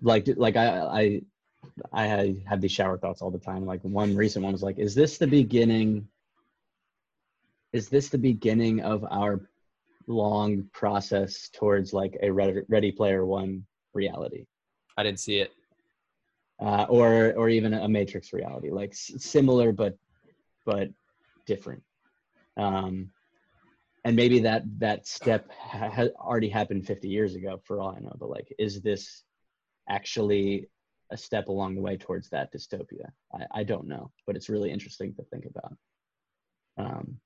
like like i i i have these shower thoughts all the time. Like one recent one was like is this the beginning is this the beginning of our long process towards like a ready, player one reality i didn't see it uh, or or even a matrix reality like s- similar but but different. Um, and maybe that that step ha- already happened 50 years ago for all I know. But like, is this actually a step along the way towards that dystopia? I, I don't know, but it's really interesting to think about. Um,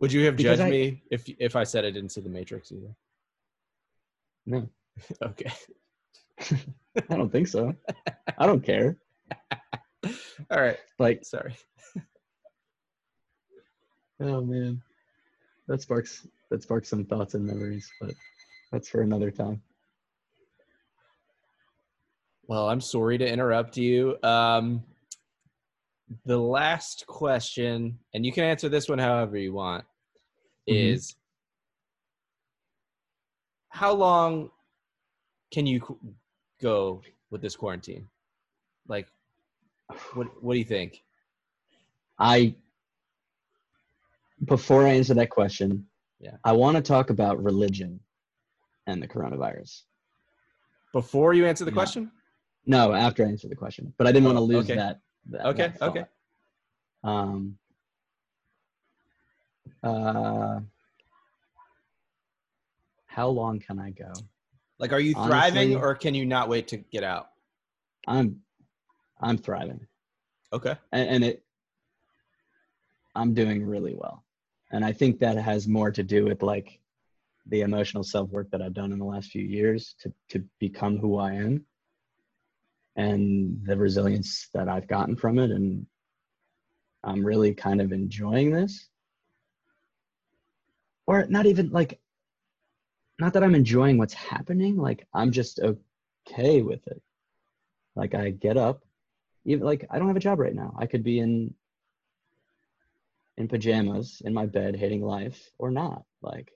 Would you have Because judged I- me if if I said I didn't see the Matrix either? no, okay. I don't think so. I don't care. All right. Like, Sorry. oh man, that sparks that sparks some thoughts and memories, but that's for another time. Well, I'm sorry to interrupt you. Um, the last question, and you can answer this one however you want, Mhm. is how long can you go with this quarantine? Like, what what do you think? I before I answer that question, Yeah. I want to talk about religion and the coronavirus. Before you answer the question? No, after I answer the question, but I didn't want to lose okay. that, that. Okay, that okay. Um. Uh. How long can I go? Like, are you thriving Honestly- or can you not wait to get out? I'm, I'm thriving. Okay. and, and it i'm doing really well and i think that has more to do with like the emotional self-work that i've done in the last few years to to become who i am and the resilience that i've gotten from it and i'm really kind of enjoying this or not even like not that i'm enjoying what's happening like i'm just okay with it like i get up even like I don't have a job right now. I could be in in pajamas in my bed hating life or not. Like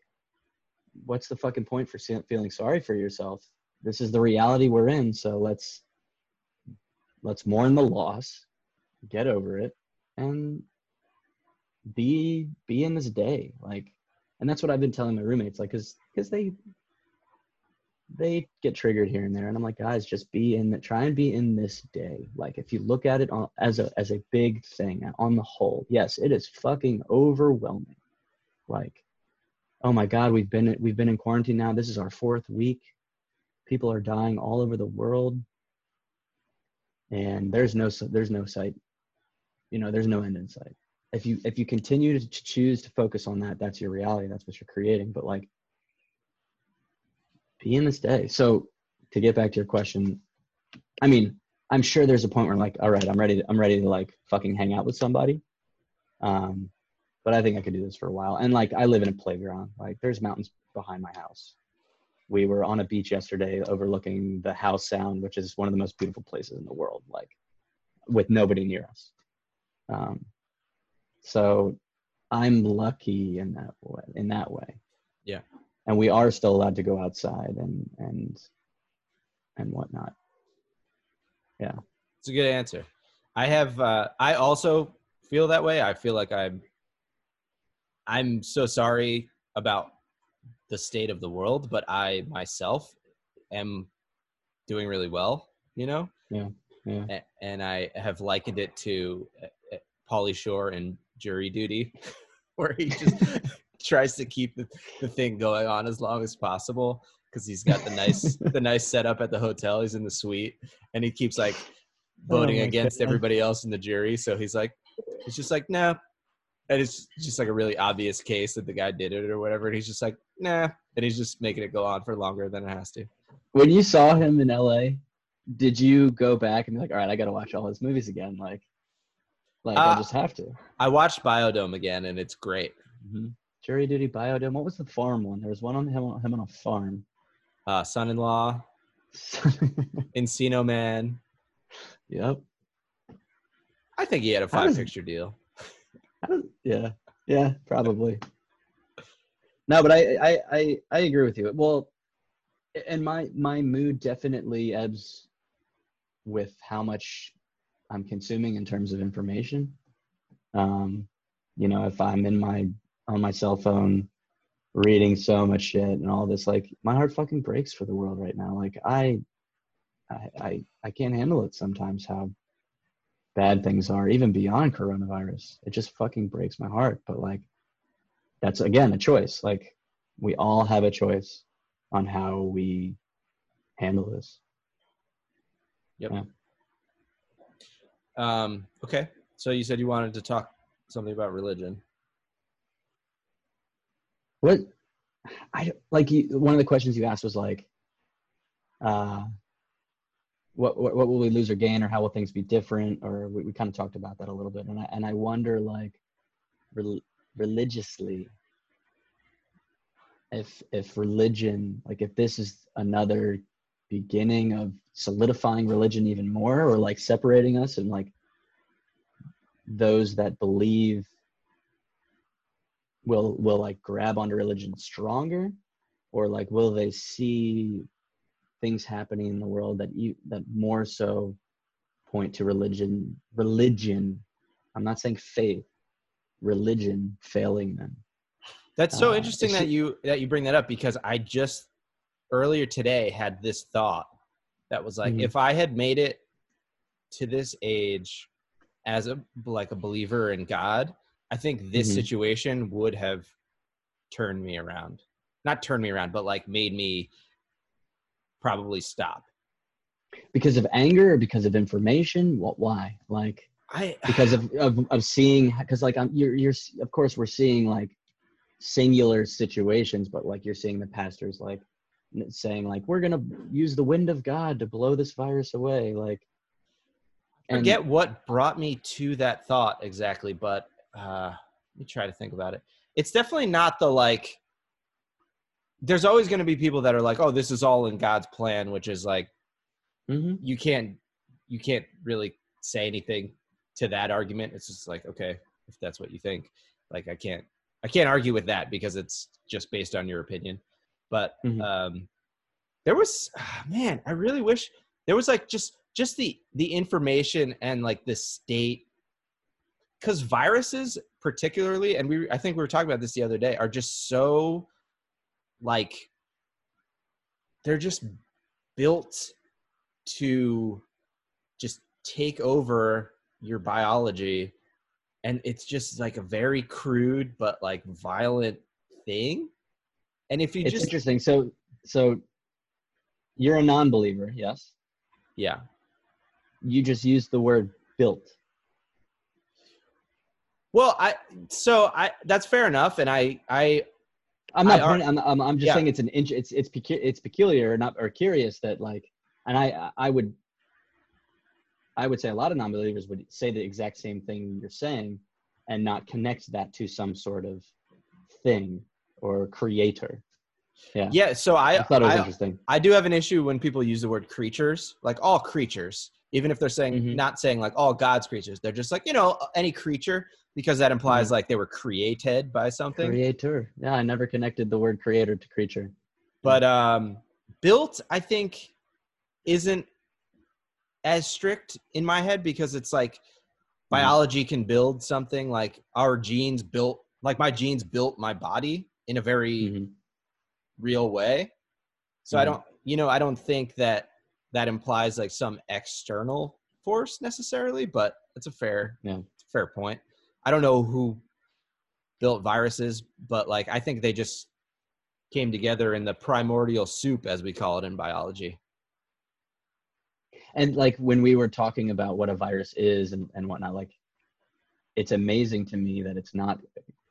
what's the fucking point for feeling sorry for yourself? This is the reality we're in, so let's let's mourn the loss, get over it and be be in this day. Like and that's what I've been telling my roommates like cuz cuz they they get triggered here and there. And i'm like guys just be in the try and be in this day. Like if you look at it on, as a as a big thing uh, on the whole yes it is fucking overwhelming. Like oh my god we've been we've been in quarantine now. This is our fourth week. People are dying all over the world. And there's no there's no sight. You know there's no end in sight if you if you continue to choose to focus on that that's your reality that's what you're creating but like be in this day. So to get back to your question, I mean, I'm sure there's a point where I'm like, all right, I'm ready. To, I'm ready to like fucking hang out with somebody. Um, but I think I could do this for a while. And like, I live in a playground. Like, there's mountains behind my house. We were on a beach yesterday, overlooking the Howe Sound, which is one of the most beautiful places in the world. Like, with nobody near us. Um, so I'm lucky in that way. In that way Yeah. and we are still allowed to go outside and and and whatnot. Yeah. It's a good answer. I have. Uh, I also feel that way. I feel like I'm. I'm so sorry about the state of the world, but I myself am doing really well. You know. Yeah, yeah. And I have likened it to uh, uh, Shore and Jury Duty, where he just tries to keep the, the thing going on as long as possible because he's got the nice the nice setup at the hotel. He's in the suite, and he keeps like oh voting Oh against God. everybody else in the jury. So he's like, it's just like, nah. And it's just like a really obvious case that the guy did it or whatever. And he's just like, nah. And he's just making it go on for longer than it has to. When you saw him in LA, did you go back and be like, all right, I got to watch all his movies again? Like, like I Uh, just have to. I watched Biodome again, and it's great. hmm Jury duty, biodome. What was the farm one? There was one on him, on him on a farm. Uh, Son-in-Law, Encino Man. yep. I think he had a five-picture deal. Yeah, yeah, probably. No, but I, I, I, I agree with you. Well, and my my mood definitely ebbs with how much I'm consuming in terms of information. Um, you know, if I'm in my on my cell phone reading so much shit and all this, like my heart fucking breaks for the world right now. Like I, I, I, I can't handle it sometimes. How bad things are, even beyond coronavirus. It just fucking breaks my heart. But like, that's again a choice. Like, we all have a choice on how we handle this. Um, okay. So you said you wanted to talk something about religion. What I like you, one of the questions you asked was like, uh, what, what what will we lose or gain, or how will things be different? Or we, we kind of talked about that a little bit, and I and I wonder like, rel- religiously, if if religion like if this is another beginning of solidifying religion even more, or like separating us, and like those that believe will will like grab onto religion stronger? Or like will they see things happening in the world that you that more so point to religion religion? I'm not saying faith religion failing them. That's so Uh, interesting that you that you bring that up because I just earlier today had this thought that was like Mhm. if I had made it to this age as a like a believer in God, I think this Mhm. situation would have turned me around. Not turned me around, but like made me probably stop. because of anger or because of information what why like I because of of, of seeing because like I'm, you're you're of course we're seeing like singular situations but like you're seeing the pastors like saying like we're gonna use the wind of god to blow this virus away like I forget what brought me to that thought exactly, but uh, let me try to think about it. It's definitely not the like. There's always going to be people that are like, "Oh, this is all in God's plan," which is like Mhm. you can't you can't really say anything to that argument. It's just like, okay, if that's what you think, like I can't I can't argue with that because it's just based on your opinion. But Mhm. um, there was ah, man, I really wish there was like just just the the information and like the state. Because viruses particularly and we i think we were talking about this the other day are just so like they're just built to just take over your biology. And it's just like a very crude but like violent thing and if you it's just interesting. So so you're a non-believer yes? Yeah. You just used the word built. Well i so i that's fair enough and i i i'm not I pointing, I'm, I'm, I'm just Yeah. saying it's an int- it's it's pecu- it's peculiar or not or curious that like and i i would i would say a lot of non-believers would say the exact same thing you're saying and not connect that to some sort of thing or creator. Yeah. Yeah so i i thought it was I, interesting. I do have an issue when people use the word creatures, like all creatures, even if they're saying Mhm. not saying like all God's creatures. They're just like you know any creature because that implies like they were created by something. creator. Yeah i never connected the word creator to creature. But um, built, I think, isn't as strict in my head because it's like biology can build something like our genes built, like my genes built my body in a very Mhm. real way. So I Mhm. don't, you know, I don't think that that implies like some external force necessarily, but it's a fair, Yeah. a fair point. I don't know who built viruses, but like I think they just came together in the primordial soup, as we call it in biology. and like when we were talking about what a virus is and, and whatnot like it's amazing to me that it's not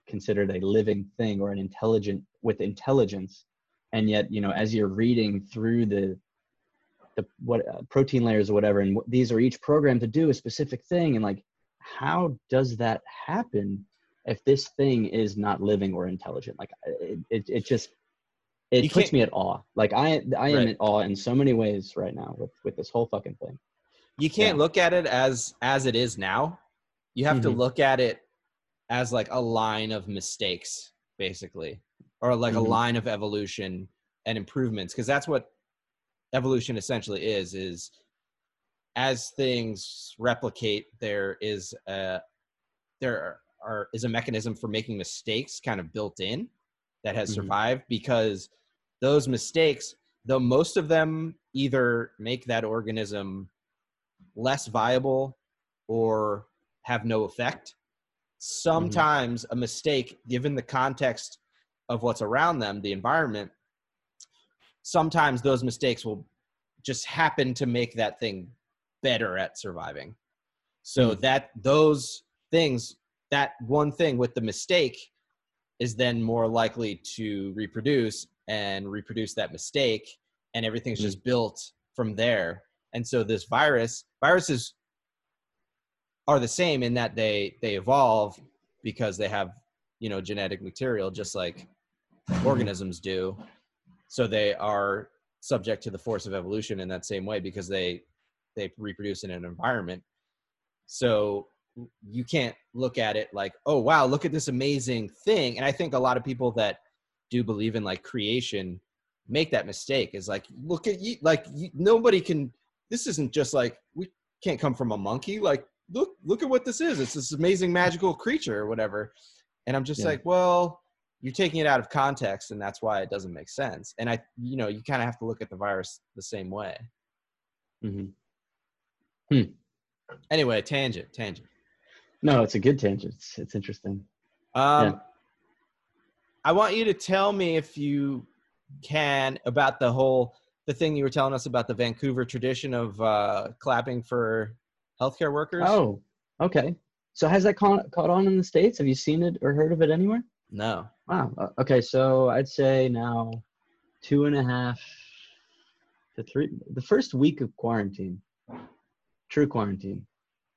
considered a living thing or an intelligent with intelligence and yet you know as you're reading through the the what uh, protein layers or whatever and these are each programmed to do a specific thing and like how does that happen if this thing is not living or intelligent like it, it, it just it You puts me at awe like i i am Right. at awe in so many ways right now with with this whole fucking thing You can't Yeah. look at it as as it is now. You have to Mhm. look at it as like a line of mistakes, basically, or like Mhm. a line of evolution and improvements, because that's what evolution essentially is. Is as things replicate, there is a there are, is a mechanism for making mistakes kind of built in that has Mhm. survived because those mistakes, though most of them either make that organism less viable or have no effect. Sometimes a mistake, given the context of what's around them, the environment, sometimes those mistakes will just happen to make that thing better at surviving. So Mm. that those things, that one thing with the mistake is then more likely to reproduce and reproduce that mistake and everything's Mm. just built from there. And so this virus, viruses are the same in that they they evolve because they have, you know, genetic material just like organisms do. So they are subject to the force of evolution in that same way because they they reproduce in an environment. So you can't look at it like, oh wow, look at this amazing thing. And I think a lot of people that do believe in like creation make that mistake. Is like, look at you, like you, nobody can. This isn't just like we can't come from a monkey. Like look look at what this is. It's this amazing magical creature or whatever. And I'm just Yeah. like, well, you're taking it out of context, and that's why it doesn't make sense. And I, you know, you kind of have to look at the virus the same way. hmm Anyway, tangent, tangent. No, it's a good tangent. It's, it's interesting. Um, Yeah. I want you to tell me if you can about the whole the thing you were telling us about the Vancouver tradition of uh, clapping for healthcare workers. Oh, okay. So has that caught, caught on in the states? Have you seen it or heard of it anywhere? no, Wow. Uh, Okay, so I'd say now two and a half to three. The first week of quarantine, true quarantine,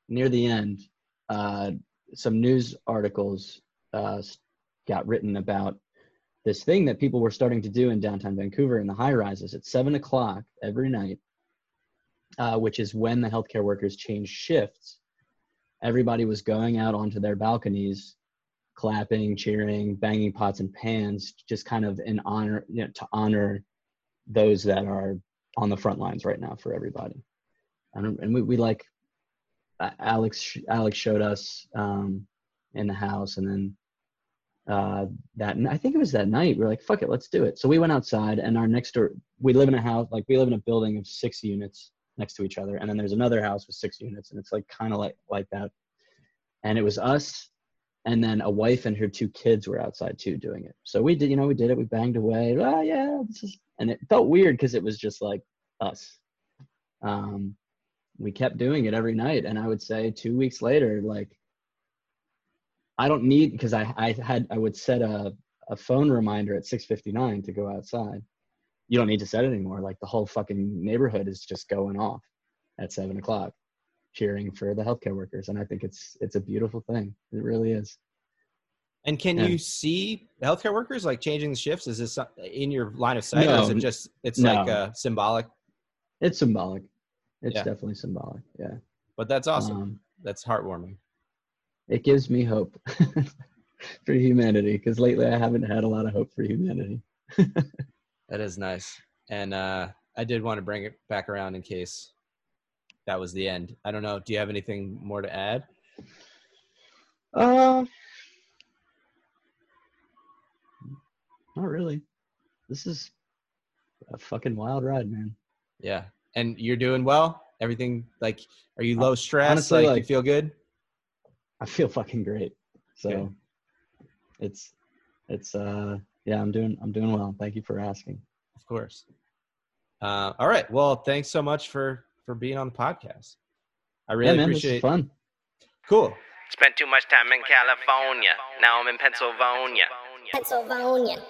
near the end, uh, some news articles uh, got written about this thing that people were starting to do in downtown Vancouver in the high rises at seven o'clock every night, uh, which is when the healthcare workers change shifts. Everybody was going out onto their balconies clapping, cheering, banging pots and pans, just kind of in honor, you know, to honor those that are on the front lines right now for everybody. And, and we, we like uh, Alex. Alex showed us um, in the house, and then uh, that I think it was that night we are like, "Fuck it, let's do it." So we went outside, and our next door, we live in a house like we live in a building of six units next to each other, and then there's another house with six units, and it's like kind of like like that. And it was us and then a wife and her two kids were outside too doing it. So we did, you know, we did it. We banged away. Oh yeah, this is, and it felt weird because it was just like us. Um, we kept doing it every night, and I would say two weeks later, like I don't need because I I had I would set a a phone reminder at 6:59 to go outside. You don't need to set it anymore. Like the whole fucking neighborhood is just going off at seven o'clock cheering for the healthcare workers and i think it's it's a beautiful thing it really is and can Yeah. you see healthcare workers like changing the shifts? Is this in your line of sight, or is No, it just it's no. like uh, symbolic? it's symbolic it's Yeah. definitely symbolic yeah But that's awesome. Um, that's heartwarming. it gives me hope for humanity because lately i haven't had a lot of hope for humanity That is nice. And uh, I did want to bring it back around in case that was the end. I don't know. Do you have anything more to add? uh not really this is a fucking wild ride man Yeah. And you're doing well? Everything like are you Uh, low stress? honestly, like, you feel good? i feel fucking great so Good. it's it's uh yeah i'm doing i'm doing well thank you for asking Of course. Uh, all right. Well, thanks so much for for being on the podcast. I really yeah man this appreciate is fun Cool. Spent too much time in California. Now I'm in Pennsylvania. Pennsylvania.